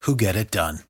who get it done.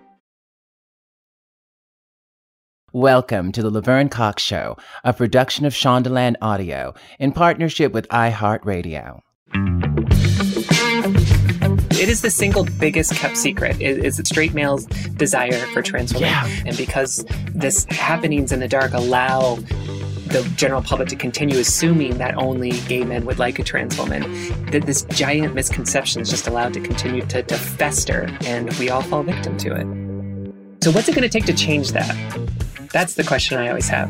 Welcome to the Laverne Cox Show, a production of Shondaland Audio in partnership with iHeartRadio. It is the single biggest kept secret is, is straight males' desire for trans women. Yeah. And because this happenings in the dark allow the general public to continue assuming that only gay men would like a trans woman, that this giant misconception is just allowed to continue to, to fester, and we all fall victim to it. So, what's it going to take to change that? That's the question I always have.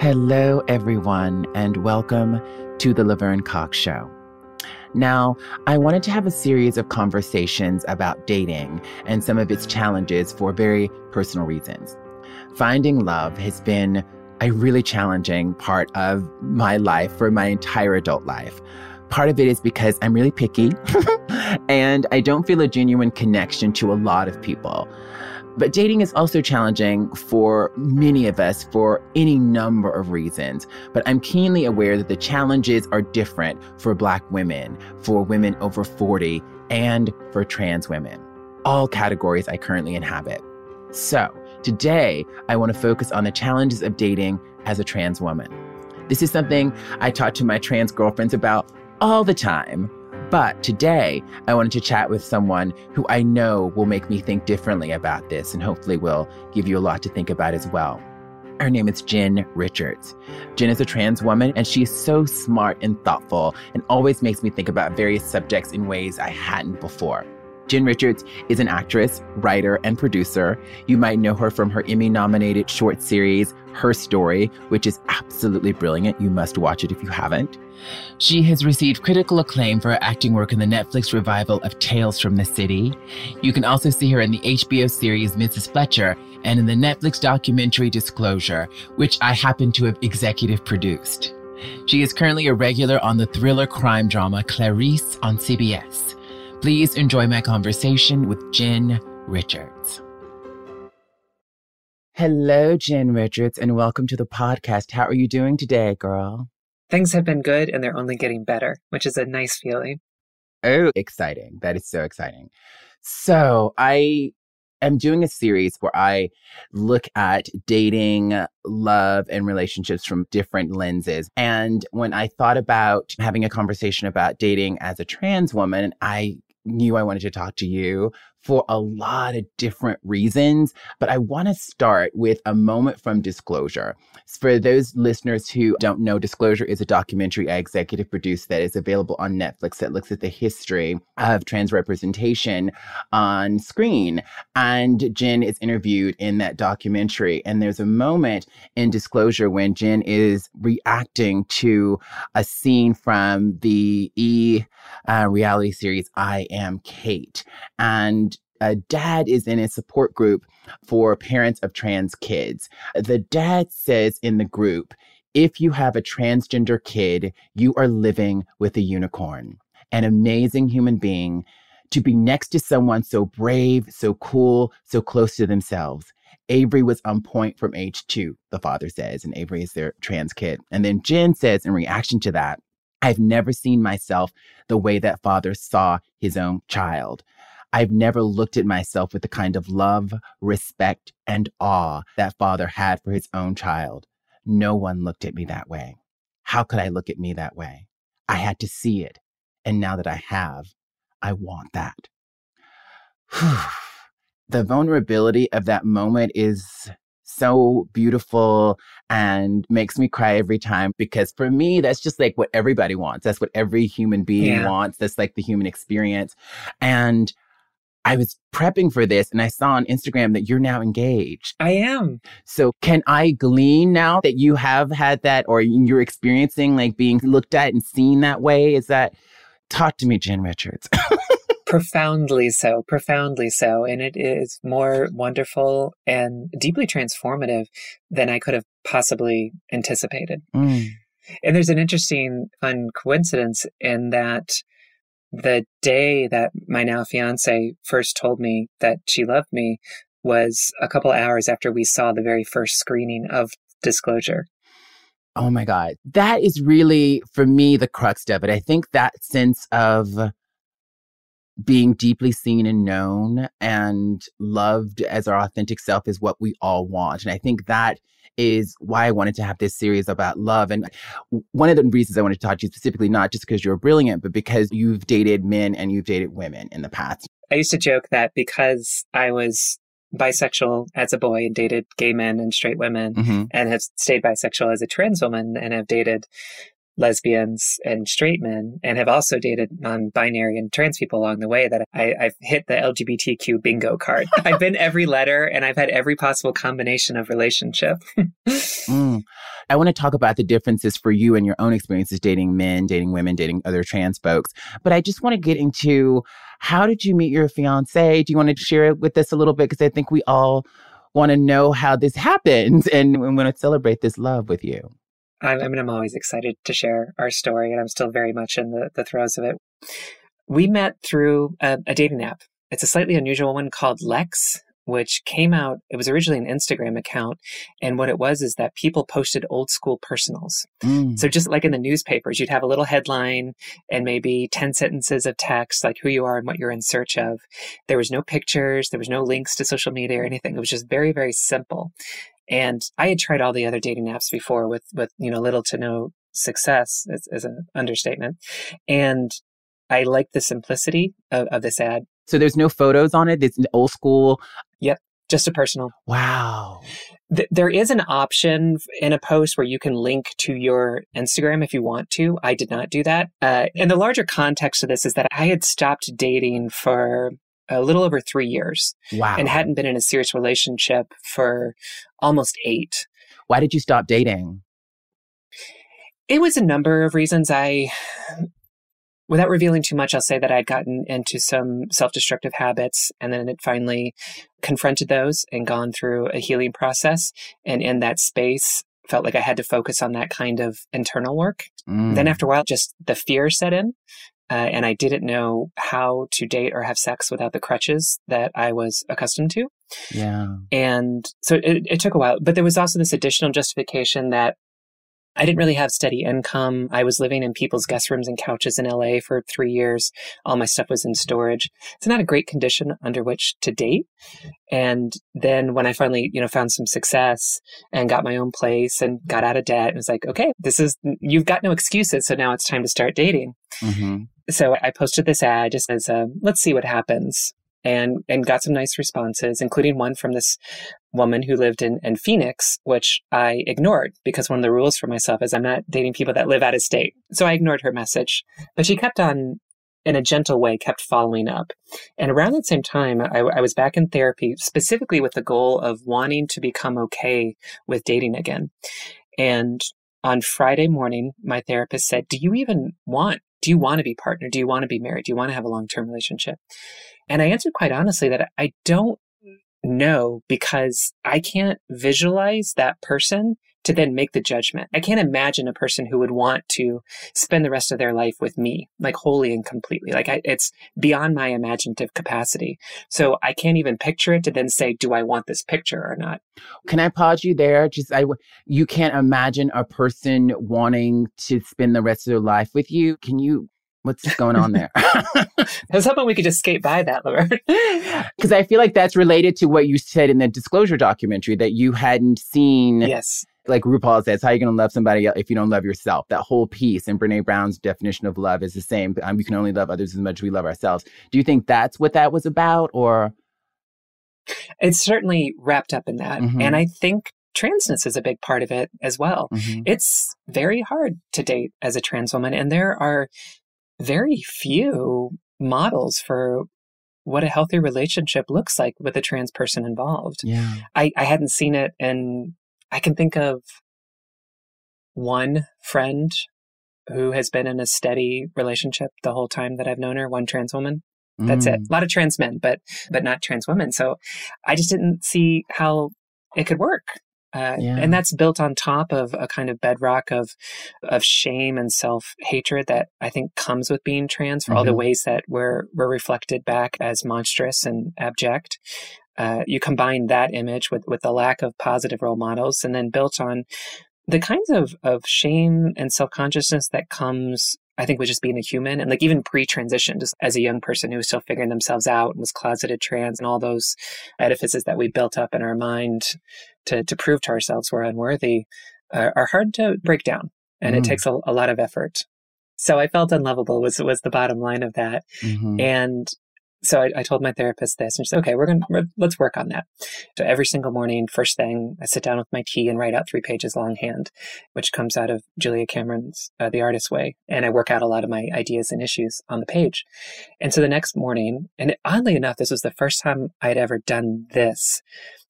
Hello, everyone, and welcome to the Laverne Cox Show. Now, I wanted to have a series of conversations about dating and some of its challenges for very personal reasons. Finding love has been a really challenging part of my life for my entire adult life. Part of it is because I'm really picky and I don't feel a genuine connection to a lot of people. But dating is also challenging for many of us for any number of reasons. But I'm keenly aware that the challenges are different for Black women, for women over 40, and for trans women, all categories I currently inhabit. So today, I want to focus on the challenges of dating as a trans woman. This is something I talk to my trans girlfriends about all the time. But today, I wanted to chat with someone who I know will make me think differently about this and hopefully will give you a lot to think about as well. Her name is Jen Richards. Jen is a trans woman and she's so smart and thoughtful and always makes me think about various subjects in ways I hadn't before. Jen Richards is an actress, writer, and producer. You might know her from her Emmy nominated short series, Her Story, which is absolutely brilliant. You must watch it if you haven't. She has received critical acclaim for her acting work in the Netflix revival of Tales from the City. You can also see her in the HBO series Mrs. Fletcher and in the Netflix documentary Disclosure, which I happen to have executive produced. She is currently a regular on the thriller crime drama Clarice on CBS. Please enjoy my conversation with Jen Richards. Hello, Jen Richards, and welcome to the podcast. How are you doing today, girl? Things have been good and they're only getting better, which is a nice feeling. Oh, exciting. That is so exciting. So, I am doing a series where I look at dating, love, and relationships from different lenses. And when I thought about having a conversation about dating as a trans woman, I knew I wanted to talk to you for a lot of different reasons, but I want to start with a moment from Disclosure. For those listeners who don't know, Disclosure is a documentary I executive produced that is available on Netflix that looks at the history of trans representation on screen. And Jen is interviewed in that documentary. And there's a moment in Disclosure when Jen is reacting to a scene from the E uh, reality series, I Am Cait. And a dad is in a support group for parents of trans kids. The dad says in the group, if you have a transgender kid, you are living with a unicorn, an amazing human being to be next to someone so brave, so cool, so close to themselves. Avery was on point from age two, the father says, and Avery is their trans kid. And then Jen says, in reaction to that, I've never seen myself the way that father saw his own child. I've never looked at myself with the kind of love, respect, and awe that father had for his own child. No one looked at me that way. How could I look at me that way? I had to see it. And now that I have, I want that. the vulnerability of that moment is so beautiful and makes me cry every time because for me, that's just like what everybody wants. That's what every human being yeah. wants. That's like the human experience. And I was prepping for this and I saw on Instagram that you're now engaged. I am. So can I glean now that you have had that or you're experiencing like being looked at and seen that way? Is that talk to me, Jen Richards? profoundly so, profoundly so. And it is more wonderful and deeply transformative than I could have possibly anticipated. Mm. And there's an interesting, fun coincidence in that the day that my now fiance first told me that she loved me was a couple hours after we saw the very first screening of Disclosure. Oh my God. That is really, for me, the crux of it. I think that sense of being deeply seen and known and loved as our authentic self is what we all want. And I think that is why I wanted to have this series about love. And one of the reasons I wanted to talk to you specifically, not just because you're brilliant, but because you've dated men and you've dated women in the past. I used to joke that because I was bisexual as a boy and dated gay men and straight women mm-hmm. and have stayed bisexual as a trans woman and have dated lesbians and straight men and have also dated non-binary and trans people along the way that I, have hit the LGBTQ bingo card. I've been every letter and I've had every possible combination of relationship. mm. I want to talk about the differences for you and your own experiences dating men, dating women, dating other trans folks. But I just want to get into how did you meet your fiance? Do you want to share it with us a little bit? Because I think we all want to know how this happened and we want to celebrate this love with you. I, I mean, I'm always excited to share our story, and I'm still very much in the, the throes of it. We met through a, a dating app. It's a slightly unusual one called Lex, which came out, it was originally an Instagram account. And what it was is that people posted old school personals. Mm. So just like in the newspapers, you'd have a little headline and maybe 10 sentences of text, like who you are and what you're in search of. There was no pictures. There was no links to social media or anything. It was just very, very simple. And I had tried all the other dating apps before with, with, you know, little to no success as, an understatement. And I like the simplicity of, of this ad. So there's no photos on it. It's old school. Yep. Just a personal. Wow. Th- there is an option in a post where you can link to your Instagram if you want to. I did not do that. Uh, and the larger context of this is that I had stopped dating for a little over three years. Wow. And hadn't been in a serious relationship for almost eight. Why did you stop dating? It was a number of reasons. I, without revealing too much, I'll say that I'd gotten into some self destructive habits and then it finally confronted those and gone through a healing process. And in that space, felt like I had to focus on that kind of internal work. Mm. Then after a while, just the fear set in uh, and I didn't know how to date or have sex without the crutches that I was accustomed to. Yeah. And so it, it took a while, but there was also this additional justification that I didn't really have steady income. I was living in people's guest rooms and couches in LA for three years. All my stuff was in storage. It's not a great condition under which to date. And then when I finally, you know, found some success and got my own place and got out of debt, it was like, okay, this is, you've got no excuses. So now it's time to start dating. Mm-hmm. So I posted this ad just as a, let's see what happens. And and got some nice responses, including one from this woman who lived in, in Phoenix, which I ignored because one of the rules for myself is I'm not dating people that live out of state. So I ignored her message. But she kept on in a gentle way, kept following up. And around that same time, I, I, was back in therapy, specifically with the goal of wanting to become okay with dating again. And on Friday morning, my therapist said, Do you even want? Do you want to be partnered? Do you want to be married? Do you want to have a long term relationship? And I answered quite honestly that I don't know because I can't visualize that person to then make the judgment. I can't imagine a person who would want to spend the rest of their life with me, like wholly and completely. Like I, it's beyond my imaginative capacity. So I can't even picture it to then say, do I want this picture or not? Can I pause you there? Just I, you can't imagine a person wanting to spend the rest of their life with you. Can you What's going on there? I was hoping we could just skate by that, Laverne. Because I feel like that's related to what you said in the disclosure documentary that you hadn't seen. Yes like RuPaul says, how are you going to love somebody if you don't love yourself? That whole piece and Brene Brown's definition of love is the same. Um, we can only love others as much as we love ourselves. Do you think that's what that was about, or? It's certainly wrapped up in that, mm-hmm. and I think transness is a big part of it as well. Mm-hmm. It's very hard to date as a trans woman, and there are very few models for what a healthy relationship looks like with a trans person involved. Yeah. I, I hadn't seen it and I can think of one friend who has been in a steady relationship the whole time that I've known her, one trans woman. That's mm. it. A lot of trans men, but but not trans women. So I just didn't see how it could work. Uh, yeah. And that's built on top of a kind of bedrock of of shame and self hatred that I think comes with being trans for mm-hmm. all the mm-hmm. ways that we're we're reflected back as monstrous and abject. Uh, you combine that image with, with the lack of positive role models and then built on the kinds of, of shame and self-consciousness that comes I think with just being a human and like even pre-transition, just as a young person who was still figuring themselves out and was closeted trans and all those edifices that we built up in our mind to, to prove to ourselves we're unworthy uh, are hard to break down. And mm. it takes a, a, lot of effort. So I felt unlovable was, was the bottom line of that. Mm-hmm. And so I, I, told my therapist this and she said, okay, we're going to, let's work on that. So every single morning, first thing, I sit down with my tea and write out three pages longhand, which comes out of Julia Cameron's uh, The Artist's Way. And I work out a lot of my ideas and issues on the page. And so the next morning, and oddly enough, this was the first time I'd ever done this.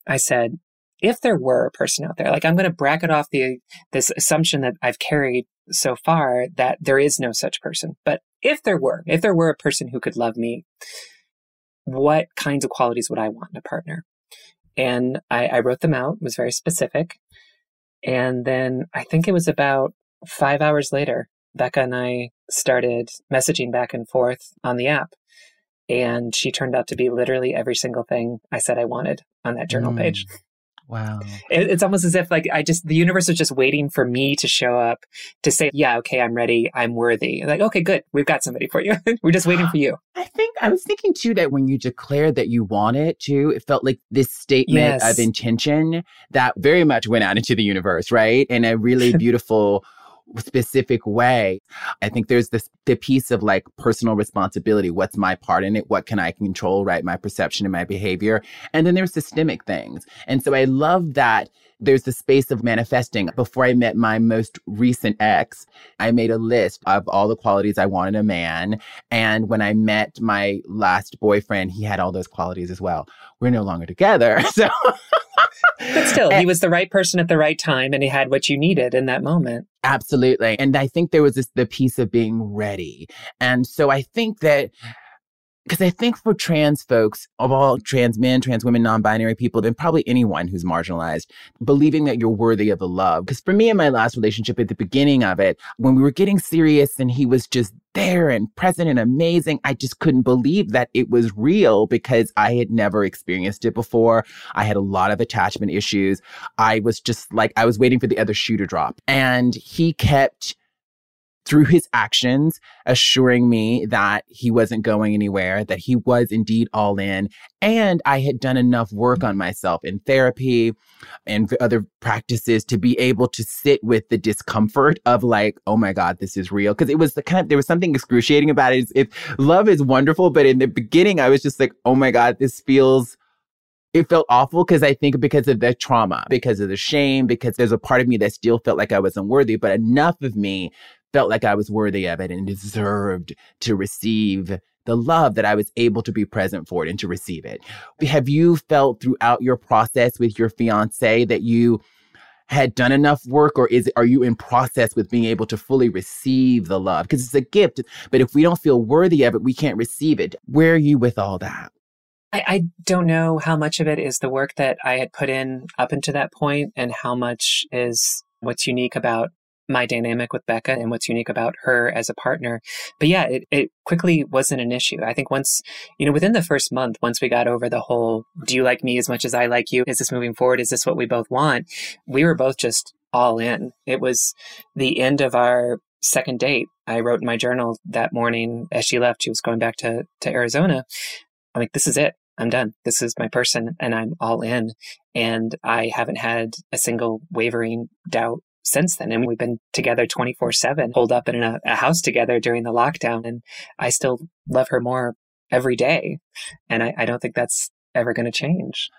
I said, if there were a person out there, like I'm going to bracket off the, this assumption that I've carried so far that there is no such person. But if there were, if there were a person who could love me, what kinds of qualities would I want in a partner? And I, I wrote them out, was very specific. And then I think it was about five hours later, Becca and I started messaging back and forth on the app. And she turned out to be literally every single thing I said I wanted on that journal mm. page. Wow. It, it's almost as if like I just the universe was just waiting for me to show up to say, yeah, okay, I'm ready, I'm worthy. Like, okay, good, we've got somebody for you. We're just waiting for you. I think I was thinking too that when you declared that you want it too, it felt like this statement yes. of intention that very much went out into the universe, right? In a really beautiful specific way. I think there's this the piece of like personal responsibility. What's my part in it? What can I control, right? My perception and my behavior. And then there's systemic things. And so I love that there's the space of manifesting. Before I met my most recent ex, I made a list of all the qualities I want in a man. And when I met my last boyfriend, he had all those qualities as well. We're no longer together. So but still, he was the right person at the right time and he had what you needed in that moment. Absolutely. And I think there was this the piece of being ready. And so I think that because I think for trans folks, of all trans men, trans women, non binary people, and probably anyone who's marginalized, believing that you're worthy of the love. Because for me in my last relationship at the beginning of it, when we were getting serious and he was just there and present and amazing, I just couldn't believe that it was real because I had never experienced it before. I had a lot of attachment issues. I was just like, I was waiting for the other shoe to drop. And he kept through his actions, assuring me that he wasn't going anywhere, that he was indeed all in. And I had done enough work on myself in therapy and other practices to be able to sit with the discomfort of like, oh my God, this is real. Cause it was the kind of, there was something excruciating about it. If love is wonderful, but in the beginning, I was just like, oh my God, this feels it felt awful because I think because of the trauma, because of the shame, because there's a part of me that still felt like I wasn't worthy, but enough of me felt like I was worthy of it and deserved to receive the love that I was able to be present for it and to receive it. Have you felt throughout your process with your fiance that you had done enough work or is are you in process with being able to fully receive the love? Because it's a gift but if we don't feel worthy of it we can't receive it. Where are you with all that? I, I don't know how much of it is the work that I had put in up until that point and how much is what's unique about my dynamic with Becca and what's unique about her as a partner. But yeah, it, it quickly wasn't an issue. I think once, you know, within the first month, once we got over the whole, do you like me as much as I like you? Is this moving forward? Is this what we both want? We were both just all in. It was the end of our second date. I wrote in my journal that morning as she left, she was going back to, to Arizona. I'm like, this is it. I'm done. This is my person and I'm all in. And I haven't had a single wavering doubt since then. And we've been together 24 7, holed up in a, a house together during the lockdown. And I still love her more every day. And I, I don't think that's ever going to change.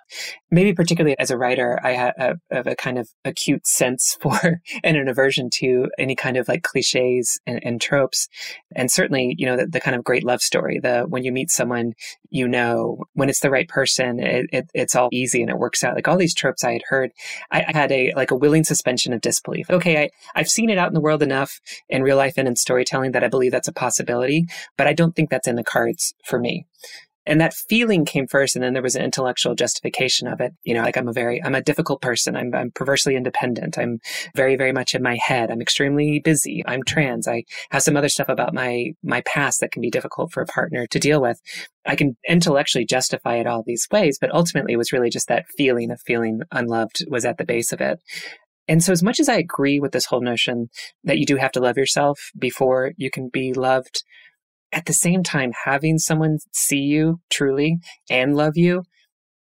Maybe particularly as a writer, I have a, uh, a, kind of acute sense for and an aversion to any kind of like cliches and, and tropes. And certainly, you know, the, the, kind of great love story, the when you meet someone, you know, when it's the right person, it, it, it's all easy and it works out. Like all these tropes I had heard, I, I had a like a willing suspension of disbelief. Okay, I, I've seen it out in the world enough in real life and in storytelling that I believe that's a possibility, but I don't think that's in the cards for me and that feeling came first and then there was an intellectual justification of it. You know like i'm a very i'm a difficult person. I'm, I'm perversely independent. I'm very very much in my head. I'm extremely busy. I'm trans. I have some other stuff about my my past that can be difficult for a partner to deal with. I can intellectually justify it all these ways but ultimately it was really just that feeling of feeling unloved was at the base of it. And so, as much as I agree with this whole notion that you do have to love yourself before you can be loved, at the same time, having someone see you truly and love you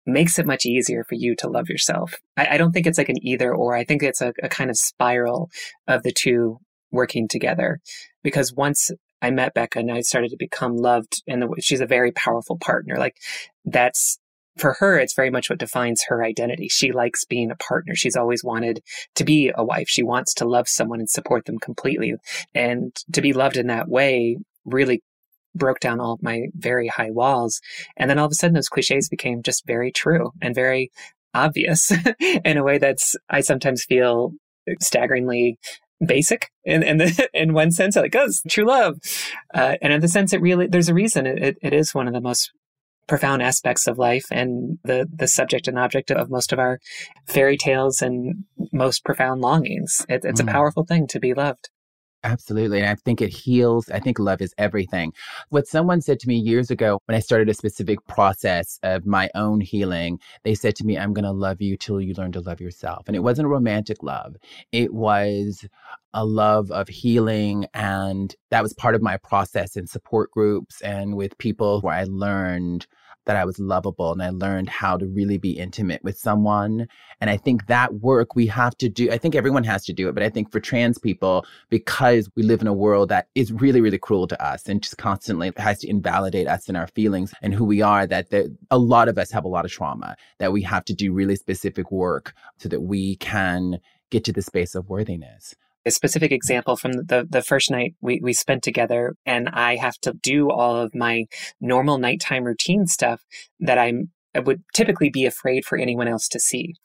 makes it much easier for you to love yourself. I, I don't think it's like an either or. I think it's a, a kind of spiral of the two working together. Because once I met Becca and I started to become loved, and she's a very powerful partner. Like that's for her, it's very much what defines her identity. She likes being a partner. She's always wanted to be a wife. She wants to love someone and support them completely. And to be loved in that way really broke down all my very high walls. And then all of a sudden, those cliches became just very true and very obvious in a way that's, I sometimes feel staggeringly basic in in, the, in one sense like oh true love uh, and in the sense it really there's a reason it, it is one of the most profound aspects of life and the the subject and object of most of our fairy tales and most profound longings it, it's mm. a powerful thing to be loved Absolutely. And I think it heals. I think love is everything. What someone said to me years ago when I started a specific process of my own healing, they said to me, I'm going to love you till you learn to love yourself. And it wasn't a romantic love, it was a love of healing. And that was part of my process in support groups and with people where I learned that I was lovable and I learned how to really be intimate with someone. And I think that work we have to do, I think everyone has to do it, but I think for trans people, because we live in a world that is really, really cruel to us and just constantly has to invalidate us and our feelings and who we are, that the, a lot of us have a lot of trauma that we have to do really specific work so that we can get to the space of worthiness a specific example from the, the first night we, we spent together and I have to do all of my normal nighttime routine stuff that I'm I would typically be afraid for anyone else to see.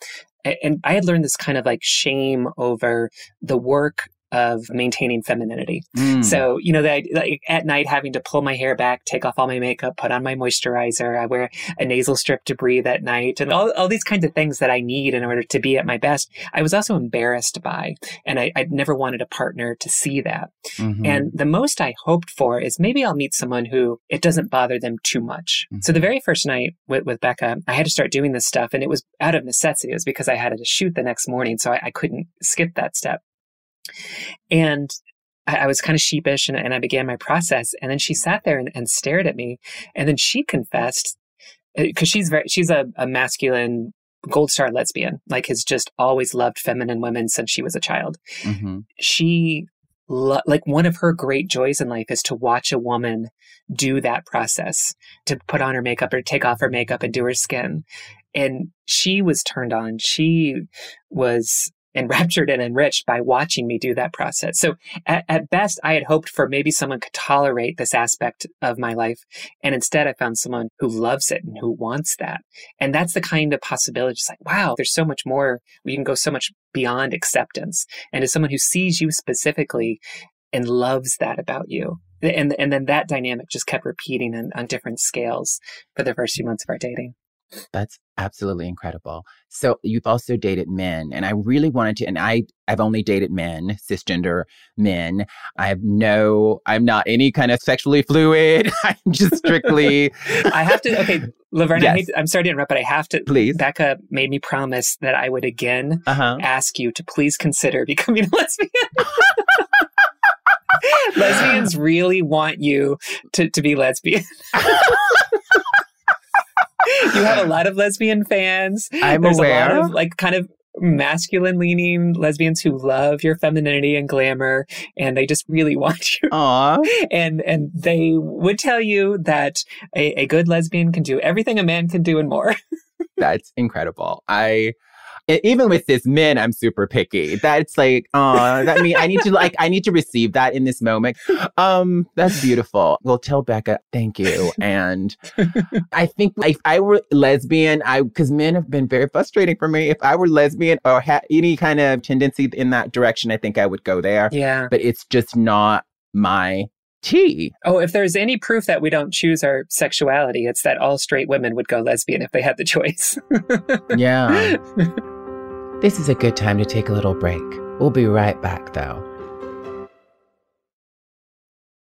And I had learned this kind of like shame over the work of maintaining femininity. Mm. So, you know, that like at night having to pull my hair back, take off all my makeup, put on my moisturizer, I wear a nasal strip to breathe at night and all, all these kinds of things that I need in order to be at my best. I was also embarrassed by, and I, would never wanted a partner to see that. Mm-hmm. And the most I hoped for is maybe I'll meet someone who it doesn't bother them too much. Mm-hmm. So the very first night with, with Becca, I had to start doing this stuff and it was out of necessity. It was because I had to shoot the next morning. So I, I couldn't skip that step. And I, I was kind of sheepish and, and, I began my process. And then she sat there and, and stared at me. And then she confessed because uh, she's very, she's a, a masculine gold star lesbian, like has just always loved feminine women since she was a child. Mm-hmm. She lo- like one of her great joys in life is to watch a woman do that process to put on her makeup or take off her makeup and do her skin and she was turned on she was enraptured and enriched by watching me do that process. So at, at, best, I had hoped for maybe someone could tolerate this aspect of my life. And instead I found someone who loves it and who wants that. And that's the kind of possibility. It's like, wow, there's so much more. We can go so much beyond acceptance. And as someone who sees you specifically and loves that about you. And, and then that dynamic just kept repeating on, on different scales for the first few months of our dating. That's absolutely incredible. So you've also dated men, and I really wanted to. And I, I've only dated men, cisgender men. I have no, I'm not any kind of sexually fluid. I'm just strictly. I have to. Okay, Laverne. Yes. I am sorry to interrupt, but I have to. Please, Becca made me promise that I would again uh-huh. ask you to please consider becoming a lesbian. Lesbians really want you to, to be lesbian you have a lot of lesbian fans. I'm There's aware. a lot of like kind of masculine leaning lesbians who love your femininity and glamour and they just really want you. Aww. And and they would tell you that a, a good lesbian can do everything a man can do and more. That's incredible. I even with this men, I'm super picky. That's like, uh, that mean I need to like, I need to receive that in this moment. Um, that's beautiful. Well, tell Becca, thank you. And I think if I were lesbian, I, cause men have been very frustrating for me. If I were lesbian or had any kind of tendency in that direction, I think I would go there. Yeah. But it's just not my tea. Oh, if there's any proof that we don't choose our sexuality, it's that all straight women would go lesbian if they had the choice. yeah. This is a good time to take a little break. We'll be right back, though.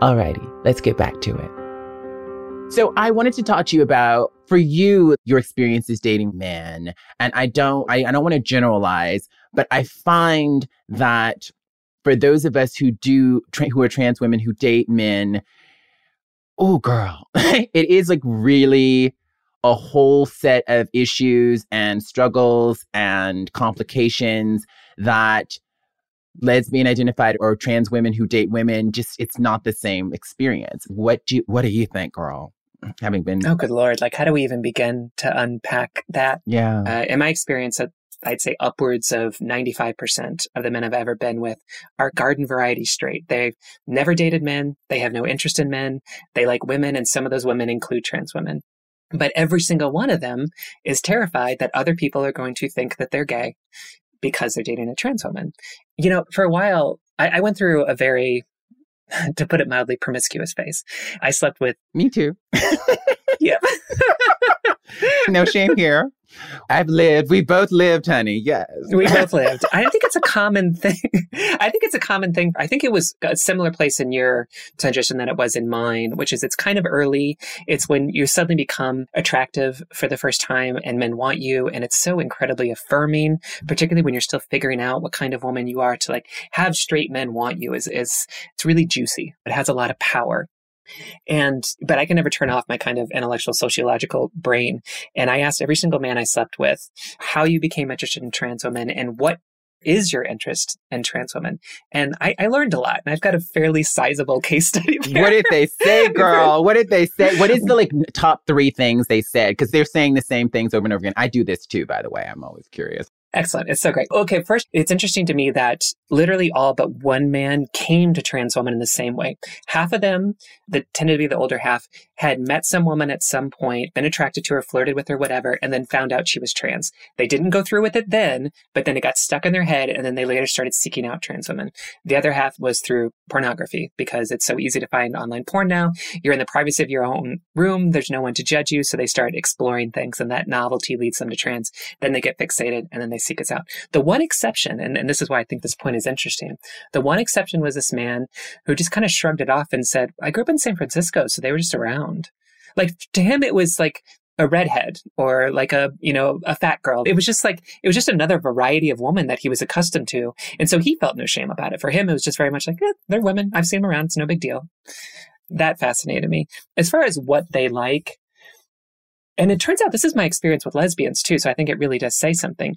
Alrighty, let's get back to it. So I wanted to talk to you about for you your experiences dating men, and I don't I, I don't want to generalize, but I find that for those of us who do tra- who are trans women who date men, oh girl, it is like really a whole set of issues and struggles and complications that lesbian identified or trans women who date women just it's not the same experience what do you, what do you think girl having been oh good lord like how do we even begin to unpack that yeah uh, in my experience I'd say upwards of 95% of the men I've ever been with are garden variety straight. They've never dated men. They have no interest in men. They like women, and some of those women include trans women. But every single one of them is terrified that other people are going to think that they're gay because they're dating a trans woman. You know, for a while, I, I went through a very, to put it mildly, promiscuous phase. I slept with. Me too. yeah. no shame here. I've lived. We both lived, honey. Yes. We both lived. I think it's a common thing. I think it's a common thing. I think it was a similar place in your transition than it was in mine, which is it's kind of early. It's when you suddenly become attractive for the first time and men want you. And it's so incredibly affirming, particularly when you're still figuring out what kind of woman you are to like have straight men want you is, is it's really juicy. It has a lot of power. And, but I can never turn off my kind of intellectual sociological brain. And I asked every single man I slept with how you became interested in trans women and what is your interest in trans women? And I, I, learned a lot, and I've got a fairly sizable case study. There. What did they say, girl? what did they say? What is the like top three things they said? Because they're saying the same things over and over again. I do this too, by the way. I'm always curious. Excellent. It's so great. Okay, first, it's interesting to me that literally all but one man came to trans women in the same way. Half of them, that tended to be the older half, had met some woman at some point, been attracted to her, flirted with her, whatever, and then found out she was trans. They didn't go through with it then, but then it got stuck in their head, and then they later started seeking out trans women. The other half was through pornography because it's so easy to find online porn now. You're in the privacy of your own room. There's no one to judge you. So they start exploring things, and that novelty leads them to trans. Then they get fixated, and then they seek us out. The one exception, and, and this is why I think this point is interesting, the one exception was this man who just kind of shrugged it off and said, I grew up in San Francisco, so they were just around. Like to him, it was like a redhead or like a, you know, a fat girl. It was just like, it was just another variety of woman that he was accustomed to. And so he felt no shame about it. For him, it was just very much like, eh, they're women. I've seen them around. It's no big deal. That fascinated me. As far as what they like, and it turns out this is my experience with lesbians too. So I think it really does say something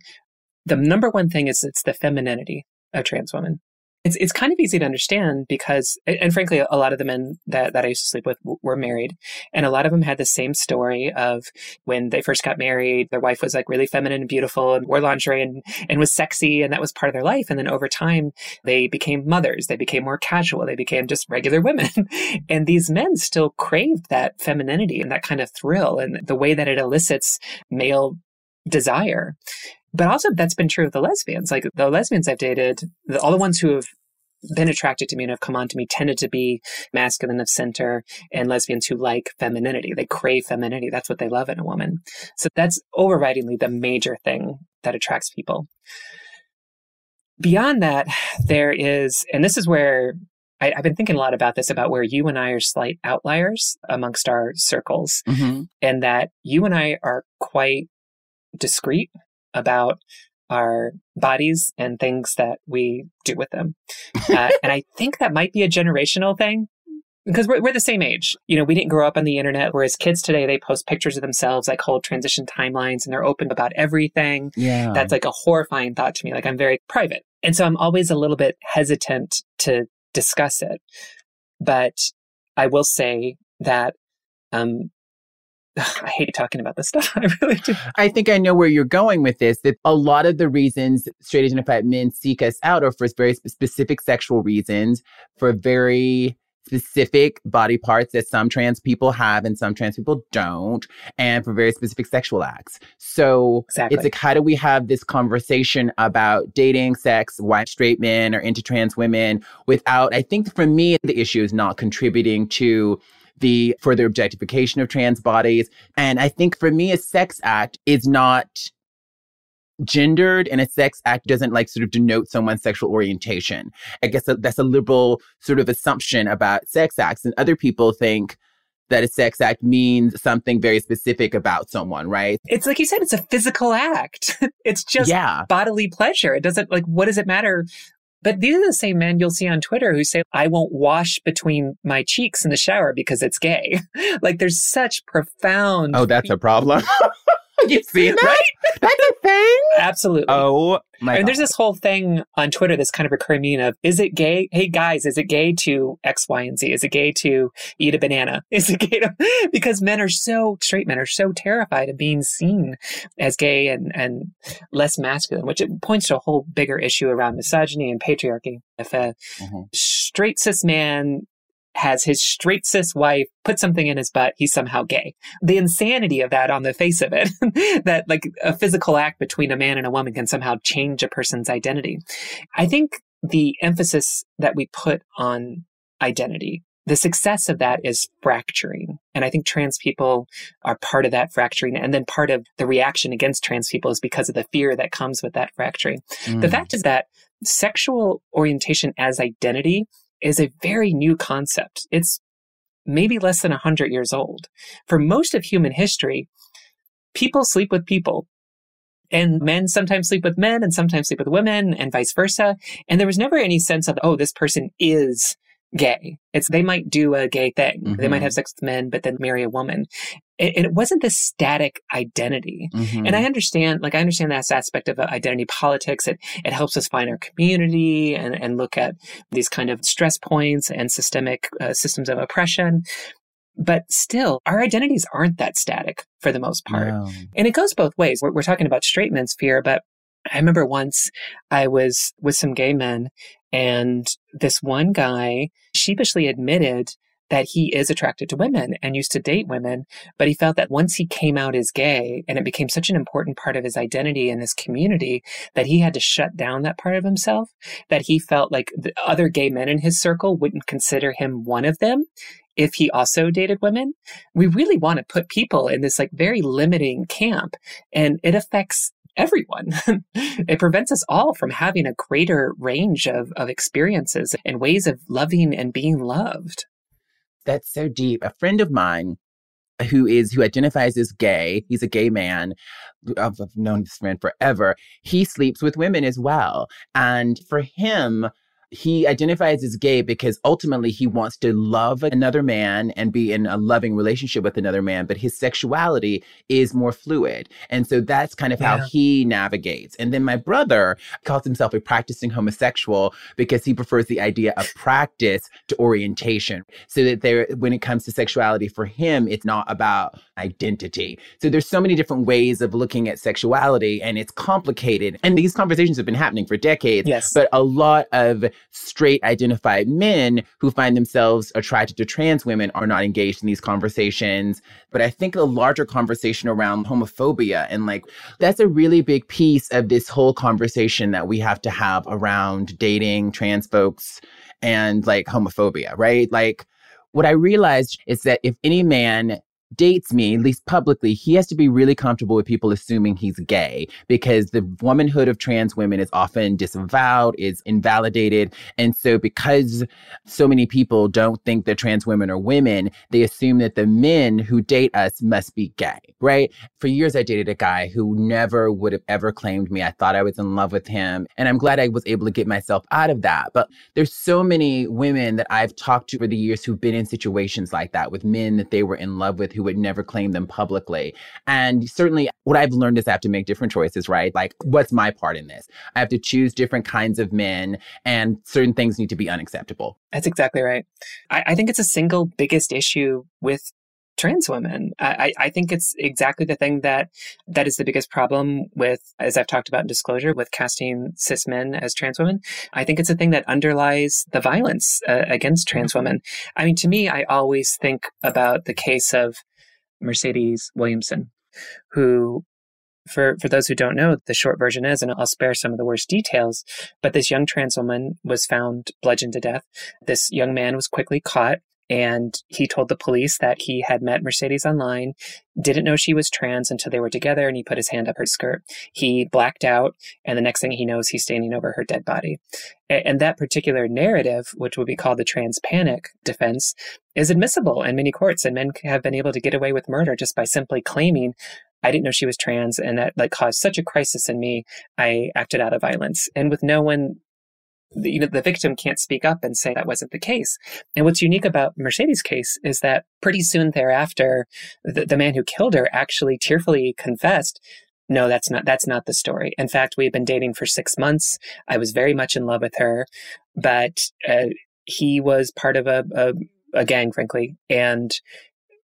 the number one thing is it's the femininity of trans woman. It's it's kind of easy to understand because, and frankly, a lot of the men that, that I used to sleep with were married, and a lot of them had the same story of when they first got married, their wife was like really feminine and beautiful and wore lingerie and, and was sexy, and that was part of their life. And then over time, they became mothers, they became more casual, they became just regular women, and these men still craved that femininity and that kind of thrill and the way that it elicits male desire. But also, that's been true of the lesbians. Like the lesbians I've dated, the, all the ones who have been attracted to me and have come on to me tended to be masculine of center and lesbians who like femininity. They crave femininity. That's what they love in a woman. So that's overridingly the major thing that attracts people. Beyond that, there is, and this is where I, have been thinking a lot about this about where you and I are slight outliers amongst our circles, mm-hmm. and that you and I are quite discreet about our bodies and things that we do with them. Uh, and I think that might be a generational thing because we're, we're the same age. You know, we didn't grow up on the internet, whereas kids today, they post pictures of themselves, like whole transition timelines, and they're open about everything. Yeah. That's like a horrifying thought to me. Like I'm very private. And so I'm always a little bit hesitant to discuss it. But I will say that um, I hate talking about this stuff. I really do. I think I know where you're going with this. That a lot of the reasons straight identified men seek us out are for very specific sexual reasons, for very specific body parts that some trans people have and some trans people don't, and for very specific sexual acts. So exactly. it's like, how do we have this conversation about dating, sex, why straight men are into trans women without, I think for me, the issue is not contributing to the further objectification of trans bodies. And I think for me, a sex act is not gendered and a sex act doesn't like sort of denote someone's sexual orientation. I guess that's a liberal sort of assumption about sex acts. And other people think that a sex act means something very specific about someone, right? It's like you said, it's a physical act. it's just yeah. bodily pleasure. It doesn't like, what does it matter but these are the same men you'll see on Twitter who say, I won't wash between my cheeks in the shower because it's gay. like there's such profound. Oh, that's a problem. you see that? Right? That's a thing. Absolutely. Oh my. And there's this whole thing on Twitter that's kind of recurring meme of, is it gay? Hey guys, is it gay to X, Y, and Z? Is it gay to eat a banana? Is it gay to, because men are so, straight men are so terrified of being seen as gay and, and less masculine, which it points to a whole bigger issue around misogyny and patriarchy. If a mm-hmm. straight cis man has his straight cis wife put something in his butt, he's somehow gay. The insanity of that on the face of it, that like a physical act between a man and a woman can somehow change a person's identity. I think the emphasis that we put on identity, the success of that is fracturing. And I think trans people are part of that fracturing. And then part of the reaction against trans people is because of the fear that comes with that fracturing. Mm. The fact is that sexual orientation as identity is a very new concept. It's maybe less than 100 years old. For most of human history, people sleep with people. And men sometimes sleep with men and sometimes sleep with women and vice versa. And there was never any sense of, oh, this person is gay. It's they might do a gay thing. Mm-hmm. They might have sex with men, but then marry a woman. It, it wasn't this static identity. Mm-hmm. And I understand, like I understand that aspect of uh, identity politics. It it helps us find our community and and look at these kind of stress points and systemic uh, systems of oppression. But still, our identities aren't that static for the most part. No. And it goes both ways. We're, we're talking about straight men's fear, but I remember once I was with some gay men and this one guy sheepishly admitted that he is attracted to women and used to date women, but he felt that once he came out as gay and it became such an important part of his identity in this community that he had to shut down that part of himself, that he felt like the other gay men in his circle wouldn't consider him one of them if he also dated women. We really want to put people in this like very limiting camp and it affects everyone. it prevents us all from having a greater range of, of experiences and ways of loving and being loved. That's so deep. A friend of mine uh, who is who identifies as gay, he's a gay man. I've, I've known this man forever. He sleeps with women as well. And for him, he identifies as gay because ultimately he wants to love another man and be in a loving relationship with another man, but his sexuality is more fluid. And so that's kind of Yeah. how he navigates. And then my brother calls himself a practicing homosexual because he prefers the idea of practice to orientation. So that there, when it comes to sexuality for him, it's not about identity. So there's so many different ways of looking at sexuality and it's complicated. And these conversations have been happening for decades. Yes. But a lot of straight identified men who find themselves attracted to trans women are not engaged in these conversations. But I think a larger conversation around homophobia and like that's a really big piece of this whole conversation that we have to have around dating trans folks and like homophobia, right? Like what I realized is that if any man dates me, at least publicly, he has to be really comfortable with people assuming he's gay because the womanhood of trans women is often disavowed, is invalidated. And so, because so many people don't think that trans women are women, they assume that the men who date us must be gay, right? For years, I dated a guy who never would have ever claimed me. I thought I was in love with him. And I'm glad I was able to get myself out of that. But there's so many women that I've talked to over the years who've been in situations like that with men that they were in love with who would never claim them publicly. And certainly what I've learned is I have to make different choices, right? Like, what's my part in this? I have to choose different kinds of men, and certain things need to be unacceptable. That's exactly right. I, I think it's a single biggest issue with trans women. I, I I think it's exactly the thing that that is the biggest problem with, as I've talked about in disclosure, with casting cis men as trans women. I think it's a thing that underlies the violence uh, against trans women. I mean, to me, I always think about the case of Mercedes Williamson, who for for those who don't know, the short version is, and I'll spare some of the worst details, but this young trans woman was found bludgeoned to death. This young man was quickly caught and he told the police that he had met Mercedes online, didn't know she was trans until they were together, and he put his hand up her skirt. He blacked out, and the next thing he knows, he's standing over her dead body. And that particular narrative, which would be called the trans panic defense, is admissible in many courts, and men have been able to get away with murder just by simply claiming I didn't know she was trans and that like caused such a crisis in me. I acted out of violence and with no one, the- you know, the victim can't speak up and say that wasn't the case. And what's unique about Mercedes' case is that pretty soon thereafter, the, the man who killed her actually tearfully confessed no, that's not, that's not the story. In fact, we had been dating for six months. I was very much in love with her, but uh, he was part of a, a, a gang, frankly. And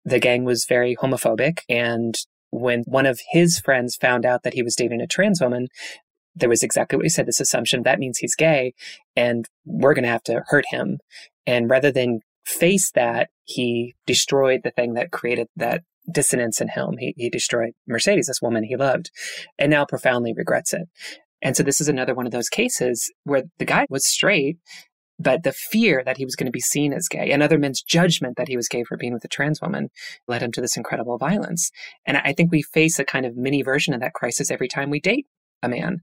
the gang was very homophobic. And when one of his friends found out that he was dating a trans woman, there was exactly what you said this assumption that means he's gay and we're going to have to hurt him. And rather than face that, he destroyed the thing that created that dissonance in him. He, he destroyed Mercedes, this woman he loved, and now profoundly regrets it. And so this is another one of those cases where the guy was straight, but the fear that he was going to be seen as gay and other men's judgment that he was gay for being with a trans woman led him to this incredible violence. And I think we face a kind of mini version of that crisis every time we date a man.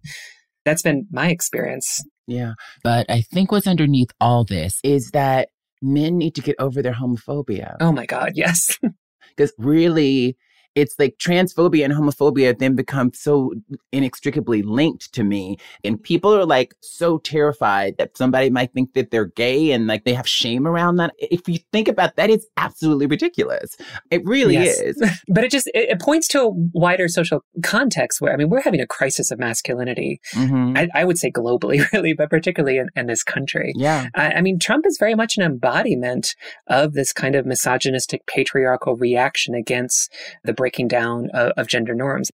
That's been my experience. Yeah. But I think what's underneath all this is that men need to get over their homophobia. Oh my God, yes. Because really, it's like transphobia and homophobia then become so inextricably linked to me. And people are like so terrified that somebody might think that they're gay and like they have shame around that. If you think about that, it's absolutely ridiculous. It really yes. is. but it just, it, it, points to a wider social context where, I mean, we're having a crisis of masculinity. Mm-hmm. I, I, would say globally, really, but particularly in, in this country. Yeah. I, I mean, Trump is very much an embodiment of this kind of misogynistic patriarchal reaction against the breaking down of, of gender norms.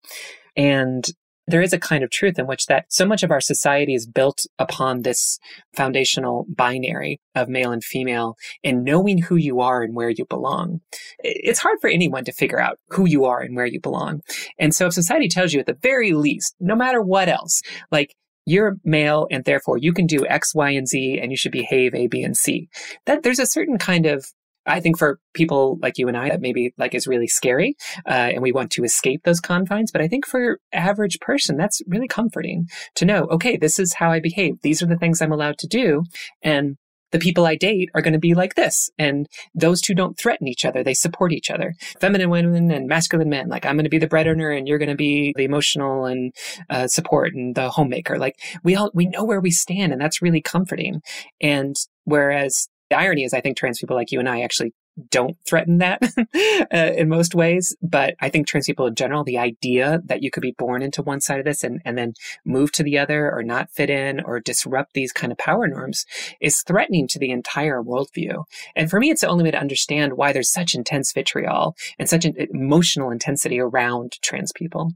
And there is a kind of truth in which that so much of our society is built upon this foundational binary of male and female and knowing who you are and where you belong. It's hard for anyone to figure out who you are and where you belong. And so if society tells you at the very least, no matter what else, like you're male and therefore you can do X, Y, and Z and you should behave A, B, and C. That there's a certain kind of I think for people like you and I, that maybe like is really scary, uh, and we want to escape those confines. But I think for average person, that's really comforting to know. Okay, this is how I behave. These are the things I'm allowed to do, and the people I date are going to be like this. And those two don't threaten each other. They support each other. Feminine women and masculine men. Like I'm going to be the breadwinner and you're going to be the emotional and uh, support and the homemaker. Like we all, we know where we stand and that's really comforting. And whereas the irony is, I think trans people like you and I actually don't threaten that uh, in most ways. But I think trans people in general, the idea that you could be born into one side of this and, and then move to the other or not fit in or disrupt these kind of power norms is threatening to the entire worldview. And for me, it's the only way to understand why there's such intense vitriol and such an emotional intensity around trans people.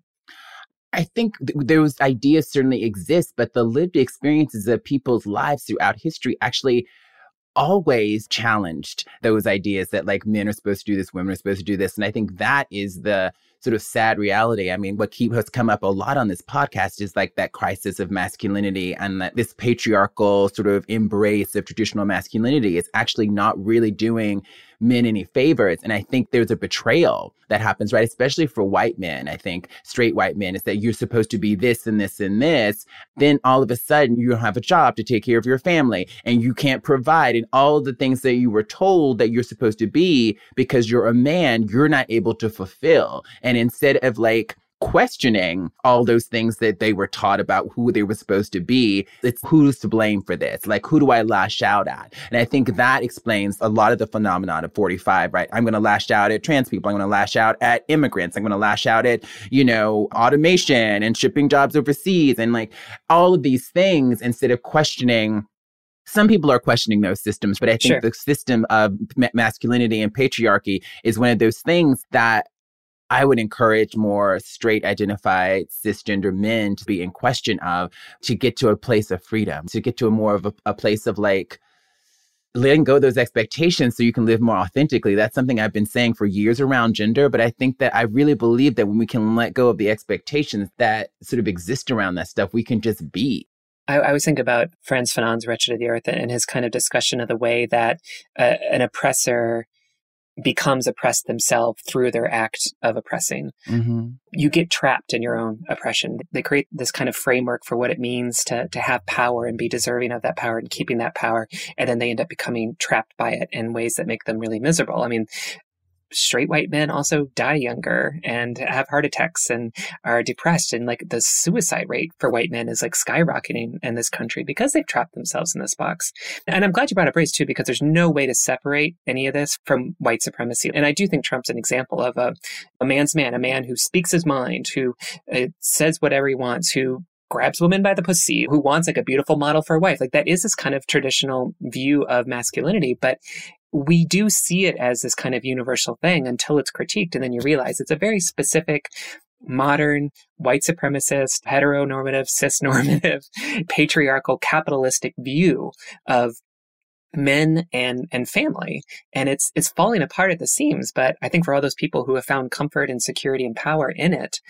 I think th- those ideas certainly exist, but the lived experiences of people's lives throughout history actually always challenged those ideas that like men are supposed to do this, women are supposed to do this. And I think that is the sort of sad reality. I mean, what keep has come up a lot on this podcast is like that crisis of masculinity and that this patriarchal sort of embrace of traditional masculinity is actually not really doing men any favors. And I think there's a betrayal that happens, right? Especially for white men. I think straight white men is that you're supposed to be this and this and this. Then all of a sudden you don't have a job to take care of your family and you can't provide and all the things that you were told that you're supposed to be because you're a man, you're not able to fulfill. And instead of like, questioning all those things that they were taught about who they were supposed to be. It's who's to blame for this? Like, who do I lash out at? And I think that explains a lot of the phenomenon of 45, right? I'm going to lash out at trans people. I'm going to lash out at immigrants. I'm going to lash out at, you know, automation and shipping jobs overseas and like all of these things instead of questioning some people are questioning those systems, but I think sure. the system of ma- masculinity and patriarchy is one of those things that I would encourage more straight identified cisgender men to be in question of to get to a place of freedom, to get to a more of a, a place of like letting go those expectations so you can live more authentically. That's something I've been saying for years around gender, but I think that I really believe that when we can let go of the expectations that sort of exist around that stuff, we can just be. I, I always think about Frantz Fanon's Wretched of the Earth and his kind of discussion of the way that uh, an oppressor becomes oppressed themselves through their act of oppressing. Mm-hmm. You get trapped in your own oppression. They create this kind of framework for what it means to, to have power and be deserving of that power and keeping that power. And then they end up becoming trapped by it in ways that make them really miserable. I mean, straight white men also die younger and have heart attacks and are depressed. And like the suicide rate for white men is like skyrocketing in this country because they've trapped themselves in this box. And i'm glad you brought up race too because there's no way to separate any of this from white supremacy. And i do think trump's an example of a, a man's man a man who speaks his mind who uh, says whatever he wants who grabs women by the pussy, who wants like a beautiful model for a wife. Like that is this kind of traditional view of masculinity, but we do see it as this kind of universal thing until it's critiqued. And then you realize it's a very specific modern white supremacist, heteronormative, cisnormative, patriarchal, capitalistic view of men and and family and it's it's falling apart at the seams but i think for all those people who have found comfort and security and power in it,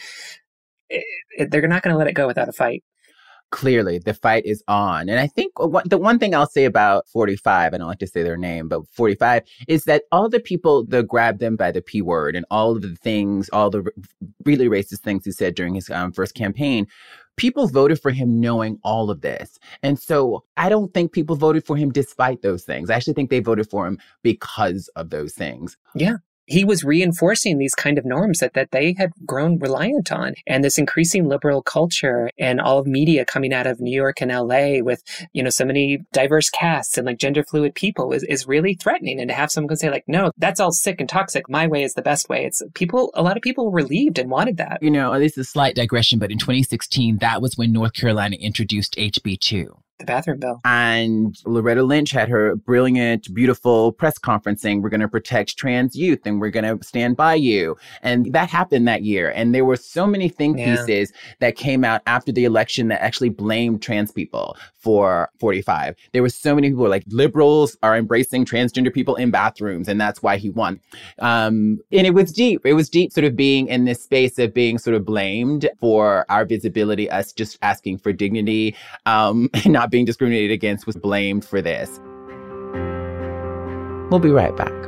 it, it they're not going to let it go without a fight clearly the fight is on. And I think the one thing I'll say about 45, I don't like to say their name, but 45 is that all the people that grabbed them by the P word and all of the things, all the really racist things he said during his um, first campaign, people voted for him knowing all of this. And so I don't think people voted for him despite those things. I actually think they voted for him because of those things. Yeah. He was reinforcing these kind of norms that, that they had grown reliant on. And this increasing liberal culture and all of media coming out of New York and LA with, you know, so many diverse casts and like gender fluid people is, is really threatening. And to have someone say like, no, that's all sick and toxic. My way is the best way. It's people, a lot of people relieved and wanted that. You know, this is a slight digression, but in 2016, that was when North Carolina introduced HB2 the bathroom bill. And Loretta Lynch had her brilliant, beautiful press conference saying, We're going to protect trans youth and we're going to stand by you. And that happened that year. And there were so many think yeah. pieces that came out after the election that actually blamed trans people for 45. There were so many people like liberals are embracing transgender people in bathrooms, and that's why he won. Um, and it was deep. It was deep, sort of being in this space of being sort of blamed for our visibility, us just asking for dignity, um, and being discriminated against was blamed for this. We'll be right back.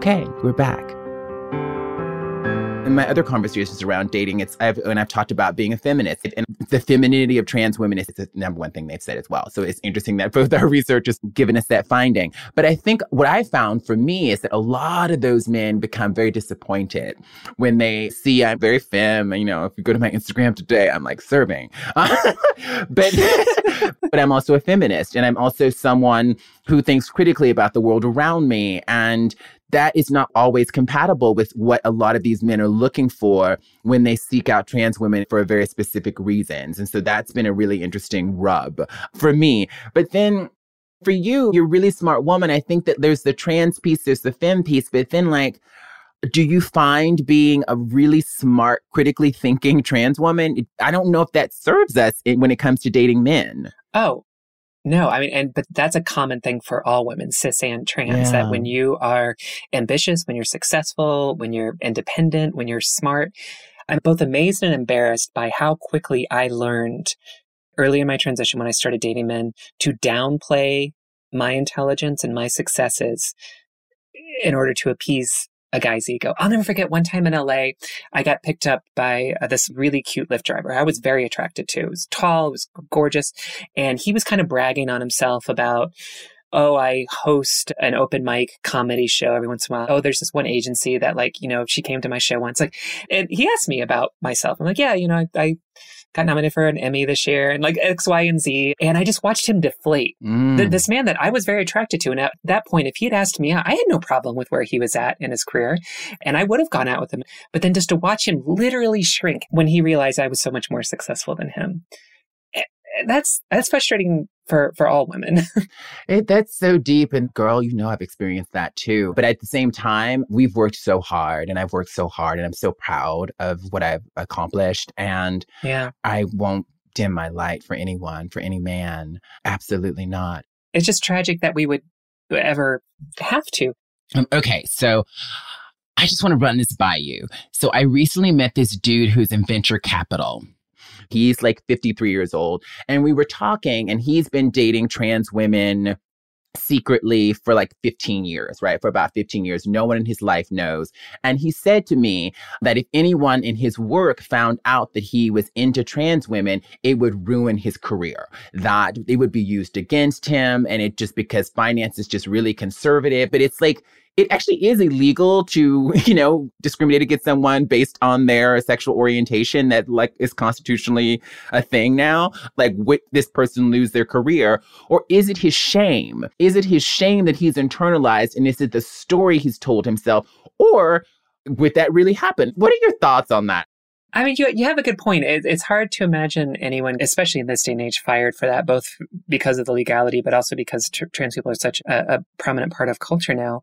Okay, we're back. In my other conversations around dating, it's I've and I've talked about being a feminist and the femininity of trans women is the number one thing they've said as well. So it's interesting that both our researchers given us that finding. But I think what I found for me is that a lot of those men become very disappointed when they see I'm very femme. You know, if you go to my Instagram today, I'm like serving, but but I'm also a feminist and I'm also someone who thinks critically about the world around me and that is not always compatible with what a lot of these men are looking for when they seek out trans women for very specific reasons. And so that's been a really interesting rub for me. But then for you, you're a really smart woman. I think that there's the trans piece, there's the femme piece, but then like, do you find being a really smart, critically thinking trans woman? I don't know if that serves us when it comes to dating men. Oh, no, I mean, and but that's a common thing for all women, cis and trans, yeah. that when you are ambitious, when you're successful, when you're independent, when you're smart, I'm both amazed and embarrassed by how quickly I learned early in my transition when I started dating men to downplay my intelligence and my successes in order to appease a guy's ego. I'll never forget one time in LA, I got picked up by uh, this really cute Lyft driver. I was very attracted to. It was tall, it was gorgeous, and he was kind of bragging on himself about oh, I host an open mic comedy show every once in a while. Oh, there's this one agency that like, you know, she came to my show once. Like, and he asked me about myself. I'm like, yeah, you know, I, I got nominated for an Emmy this year and like X, Y, and Z. And I just watched him deflate. Mm. Th- this man that I was very attracted to. And at that point, if he had asked me out, I had no problem with where he was at in his career. And I would have gone out with him. But then just to watch him literally shrink when he realized I was so much more successful than him that's that's frustrating for for all women. it, that's so deep, and girl, you know I've experienced that too. But at the same time, we've worked so hard, and I've worked so hard, and I'm so proud of what I've accomplished. And yeah, I won't dim my light for anyone, for any man. Absolutely not. It's just tragic that we would ever have to. Um, okay, so. I just want to run this by you. So I recently met this dude who's in venture capital. He's like 53 years old. And we were talking, and he's been dating trans women secretly for like 15 years, right? For about 15 years. No one in his life knows. And he said to me that if anyone in his work found out that he was into trans women, it would ruin his career, that it would be used against him. And it just because finance is just really conservative. But it's like, it actually is illegal to, you know, discriminate against someone based on their sexual orientation that like is constitutionally a thing now? Like would this person lose their career? Or is it his shame? Is it his shame that he's internalized and is it the story he's told himself? Or would that really happen? What are your thoughts on that? I mean, you, you have a good point. It, it's hard to imagine anyone, especially in this day and age, fired for that, both because of the legality, but also because tr- trans people are such a, a prominent part of culture now.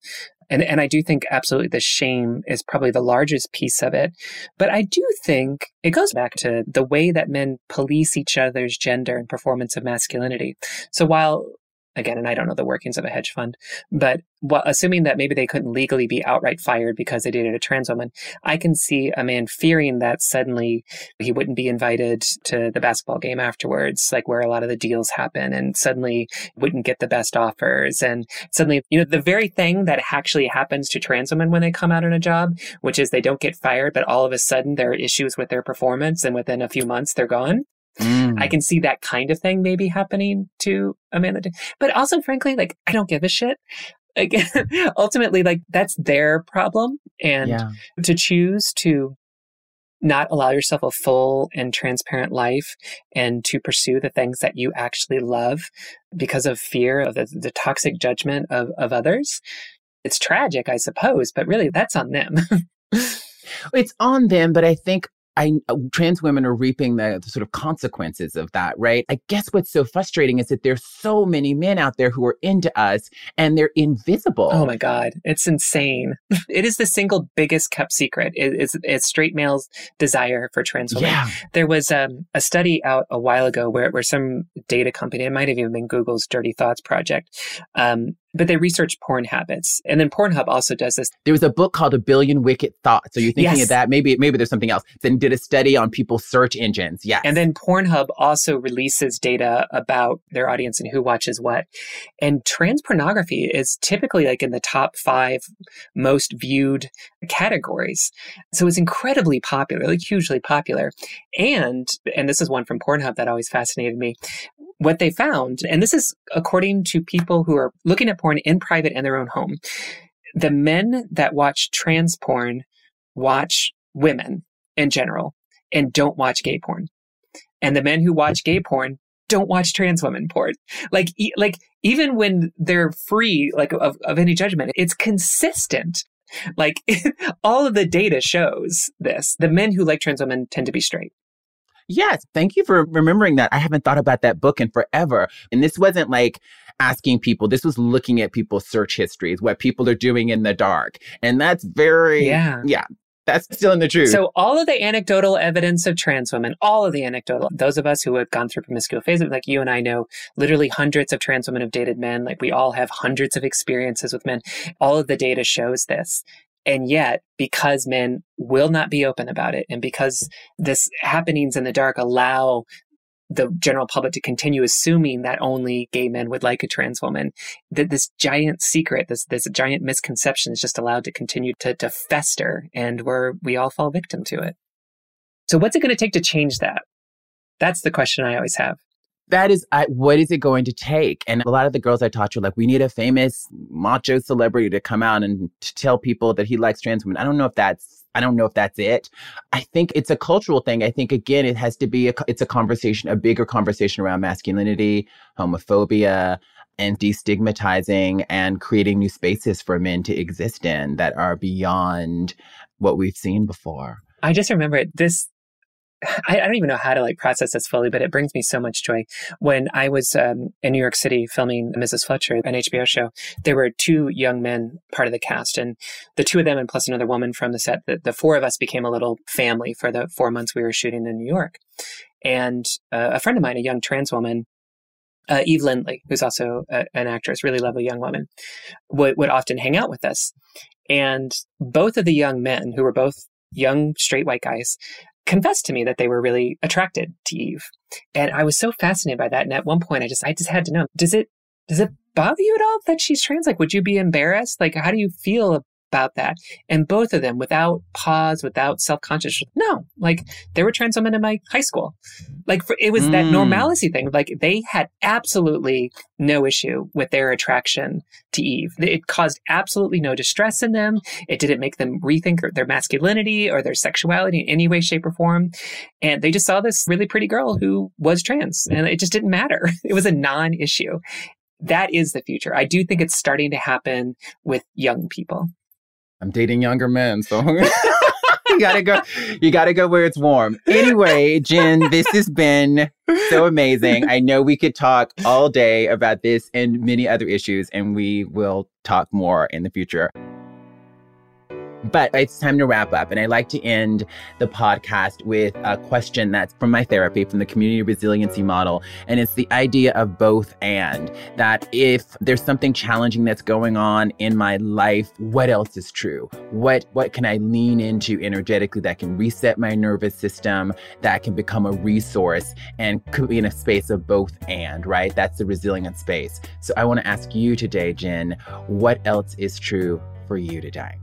And, and I do think absolutely the shame is probably the largest piece of it. But I do think it goes back to the way that men police each other's gender and performance of masculinity. So while again, and I don't know the workings of a hedge fund, but well, assuming that maybe they couldn't legally be outright fired because they dated a trans woman, I can see a man fearing that suddenly he wouldn't be invited to the basketball game afterwards, like where a lot of the deals happen, and suddenly wouldn't get the best offers. And suddenly, you know, the very thing that actually happens to trans women when they come out on a job, which is they don't get fired, but all of a sudden there are issues with their performance, and within a few months they're gone. Mm. I can see that kind of thing maybe happening to Amanda. But also, frankly, like, I don't give a shit. Like, ultimately, like, that's their problem. And yeah. to choose to not allow yourself a full and transparent life and to pursue the things that you actually love because of fear of the, the toxic judgment of, of others. It's tragic, I suppose, but really that's on them. it's on them, but I think I uh, trans women are reaping the, the, sort of consequences of that, right? I guess what's so frustrating is that there's so many men out there who are into us and they're invisible. Oh my god, it's insane. it is the single biggest kept secret. Is it's straight males' desire for trans women. Yeah. There was um, a study out a while ago where where some data company, it might have even been Google's Dirty Thoughts project, um, but they research porn habits. And then Pornhub also does this. There was a book called A Billion Wicked Thoughts. So you're thinking yes. of that? Maybe maybe there's something else. Then did a study on people's search engines. Yes. And then Pornhub also releases data about their audience and who watches what. And trans pornography is typically like in the top five most viewed categories. So it's incredibly popular, like hugely popular. And and this is one from Pornhub that always fascinated me what they found, and this is according to people who are looking at porn in private in their own home, the men that watch trans porn watch women in general and don't watch gay porn. And the men who watch gay porn don't watch trans women porn. Like, e- like even when they're free, like of, of any judgment, it's consistent. Like all of the data shows this. The men who like trans women tend to be straight. Yes, thank you for remembering that. I haven't thought about that book in forever. And this wasn't like asking people, this was looking at people's search histories, what people are doing in the dark. And that's very, yeah, yeah that's still in the truth. So all of the anecdotal evidence of trans women, all of the anecdotal, those of us who have gone through promiscuous phases, like you and I know, literally hundreds of trans women have dated men. Like we all have hundreds of experiences with men. All of the data shows this. And yet, because men will not be open about it, and because this happenings in the dark allow the general public to continue assuming that only gay men would like a trans woman, that this giant secret, this this giant misconception is just allowed to continue to, to fester, and where we all fall victim to it. So, what's it going to take to change that? That's the question I always have that is I, what is it going to take? And a lot of the girls i to are like we need a famous macho celebrity to come out and to tell people that he likes trans women. I don't know if that's i don't know if that's it. I think it's a cultural thing. I think again it has to be a it's a conversation a bigger conversation around masculinity homophobia and destigmatizing and creating new spaces for men to exist in that are beyond what we've seen before. I just remember this I, I, don't even know how to like process this fully, but it brings me so much joy. When I was um, in New York City filming Mrs. Fletcher, an HBO show, there were two young men part of the cast, and the two of them and plus another woman from the set. The, the four of us became a little family for the four months we were shooting in New York. And uh, a friend of mine, a young trans woman, uh, Eve Lindley, who's also a, an actress, really lovely young woman, would, would often hang out with us. And both of the young men, who were both young straight white guys, confessed to me that they were really attracted to Eve. And I was so fascinated by that. And at one point I just I just had to know, does it does it bother you at all that she's trans? Like would you be embarrassed? Like how do you feel about that. And both of them, without pause, without self conscious, no, like there were trans women in my high school. Like for, it was mm. that normalcy thing. Like they had absolutely no issue with their attraction to Eve. It caused absolutely no distress in them. It didn't make them rethink their masculinity or their sexuality in any way, shape, or form. And they just saw this really pretty girl who was trans and it just didn't matter. It was a non issue. That is the future. I do think it's starting to happen with young people. I'm dating younger men, so you gotta go. You gotta go where it's warm. Anyway, Jen, this has been so amazing. I know we could talk all day about this and many other issues, and we will talk more in the future. But it's time to wrap up. And I like to end the podcast with a question that's from my therapy, from the community resiliency model. And it's the idea of both and that if there's something challenging that's going on in my life, what else is true? What what can I lean into energetically that can reset my nervous system, that can become a resource and could be in a space of both and, right? That's the resilient space. So I want to ask you today, Jen, what else is true for you today?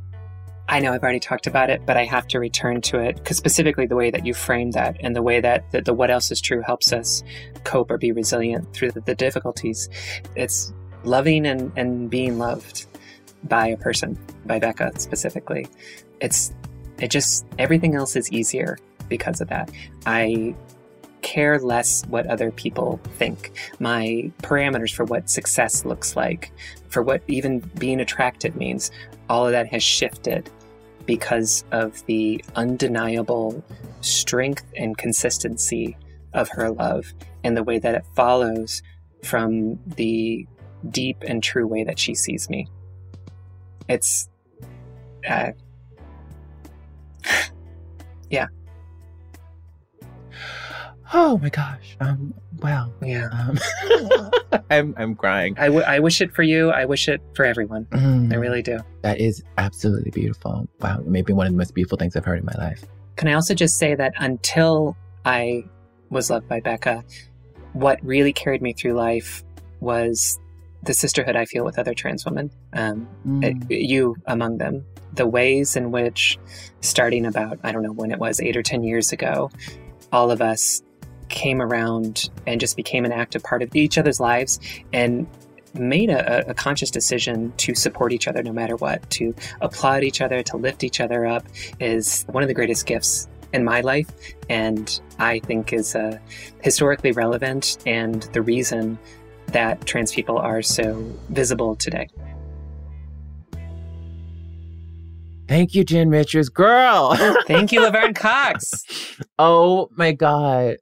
I know I've already talked about it, but I have to return to it because specifically the way that you framed that and the way that the, the, what else is true helps us cope or be resilient through the, the difficulties. It's loving and, and being loved by a person, by Becca specifically. It's, it just, everything else is easier because of that. I care less what other people think. My parameters for what success looks like, for what even being attractive means, all of that has shifted because of the undeniable strength and consistency of her love and the way that it follows from the deep and true way that she sees me. It's, uh, yeah. Oh my gosh. Um, wow. Yeah. Um, I'm, I'm crying. I, w- I wish it for you. I wish it for everyone. Mm, I really do. That is absolutely beautiful. Wow. Maybe one of the most beautiful things I've heard in my life. Can I also just say that until I was loved by Becca, what really carried me through life was the sisterhood I feel with other trans women, um, mm. it, you among them. The ways in which, starting about, I don't know when it was, eight or 10 years ago, all of us came around and just became an active part of each other's lives and made a, a, conscious decision to support each other no matter what, to applaud each other, to lift each other up is one of the greatest gifts in my life. And I think is uh, historically relevant and the reason that trans people are so visible today. Thank you, Jen Richards. Girl. Thank you, Laverne Cox. oh my God.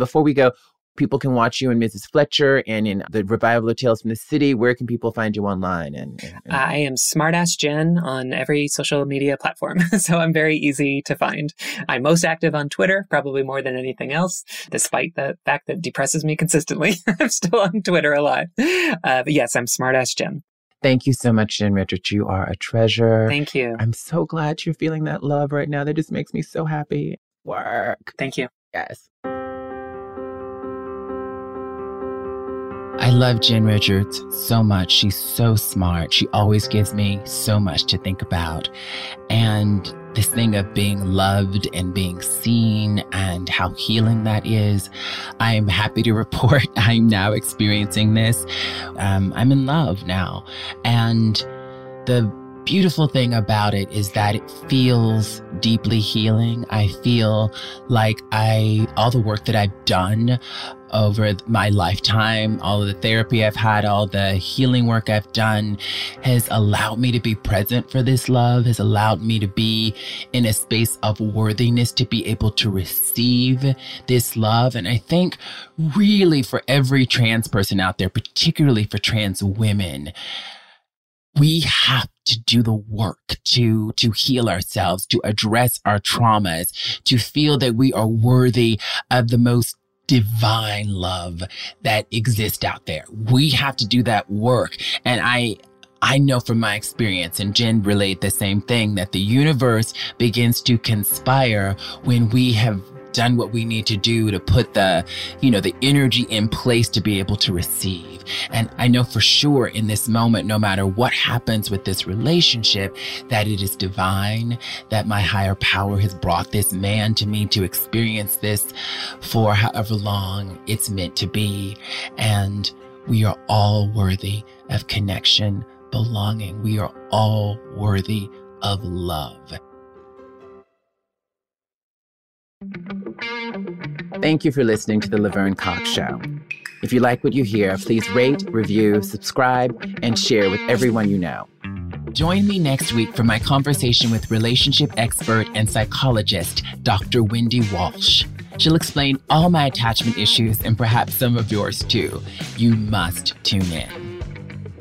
Before we go, people can watch you in Mrs. Fletcher and in the Revival of Tales from the City. Where can people find you online? And, and, and... I am Smartass Jen on every social media platform, so I'm very easy to find. I'm most active on Twitter, probably more than anything else, despite the fact that depresses me consistently. I'm still on Twitter a lot. Uh, but yes, I'm Smartass Jen. Thank you so much, Jen Richards. You are a treasure. Thank you. I'm so glad you're feeling that love right now. That just makes me so happy. Work. Thank you. Yes. I love Jen Richards so much. She's so smart. She always gives me so much to think about. And this thing of being loved and being seen and how healing that is. I am happy to report I'm now experiencing this. Um, I'm in love now. And the beautiful thing about it is that it feels deeply healing. I feel like I, all the work that I've done over my lifetime, all the therapy I've had, all the healing work I've done has allowed me to be present for this love, has allowed me to be in a space of worthiness to be able to receive this love. And I think really for every trans person out there, particularly for trans women, we have to do the work to, to heal ourselves, to address our traumas, to feel that we are worthy of the most divine love that exists out there. We have to do that work. And I, I know from my experience, and Jen relayed the same thing, that the universe begins to conspire when we have done what we need to do to put the, you know, the energy in place to be able to receive. And I know for sure in this moment, no matter what happens with this relationship, that it is divine, that my higher power has brought this man to me to experience this for however long it's meant to be. And we are all worthy of connection, belonging. We are all worthy of love. Thank you for listening to The Laverne Cox Show. If you like what you hear, please rate, review, subscribe, and share with everyone you know. Join me next week for my conversation with relationship expert and psychologist, Dr. Wendy Walsh. She'll explain all my attachment issues and perhaps some of yours too. You must tune in.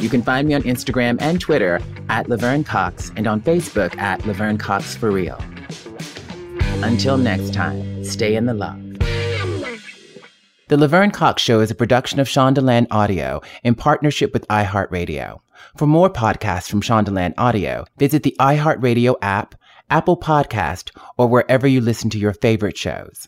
You can find me on Instagram and Twitter at Laverne Cox and on Facebook at Laverne Cox for Real. Until next time, stay in the love. The Laverne Cox Show is a production of Shondaland Audio in partnership with iHeartRadio. For more podcasts from Shondaland Audio, visit the iHeartRadio app, Apple Podcast, or wherever you listen to your favorite shows.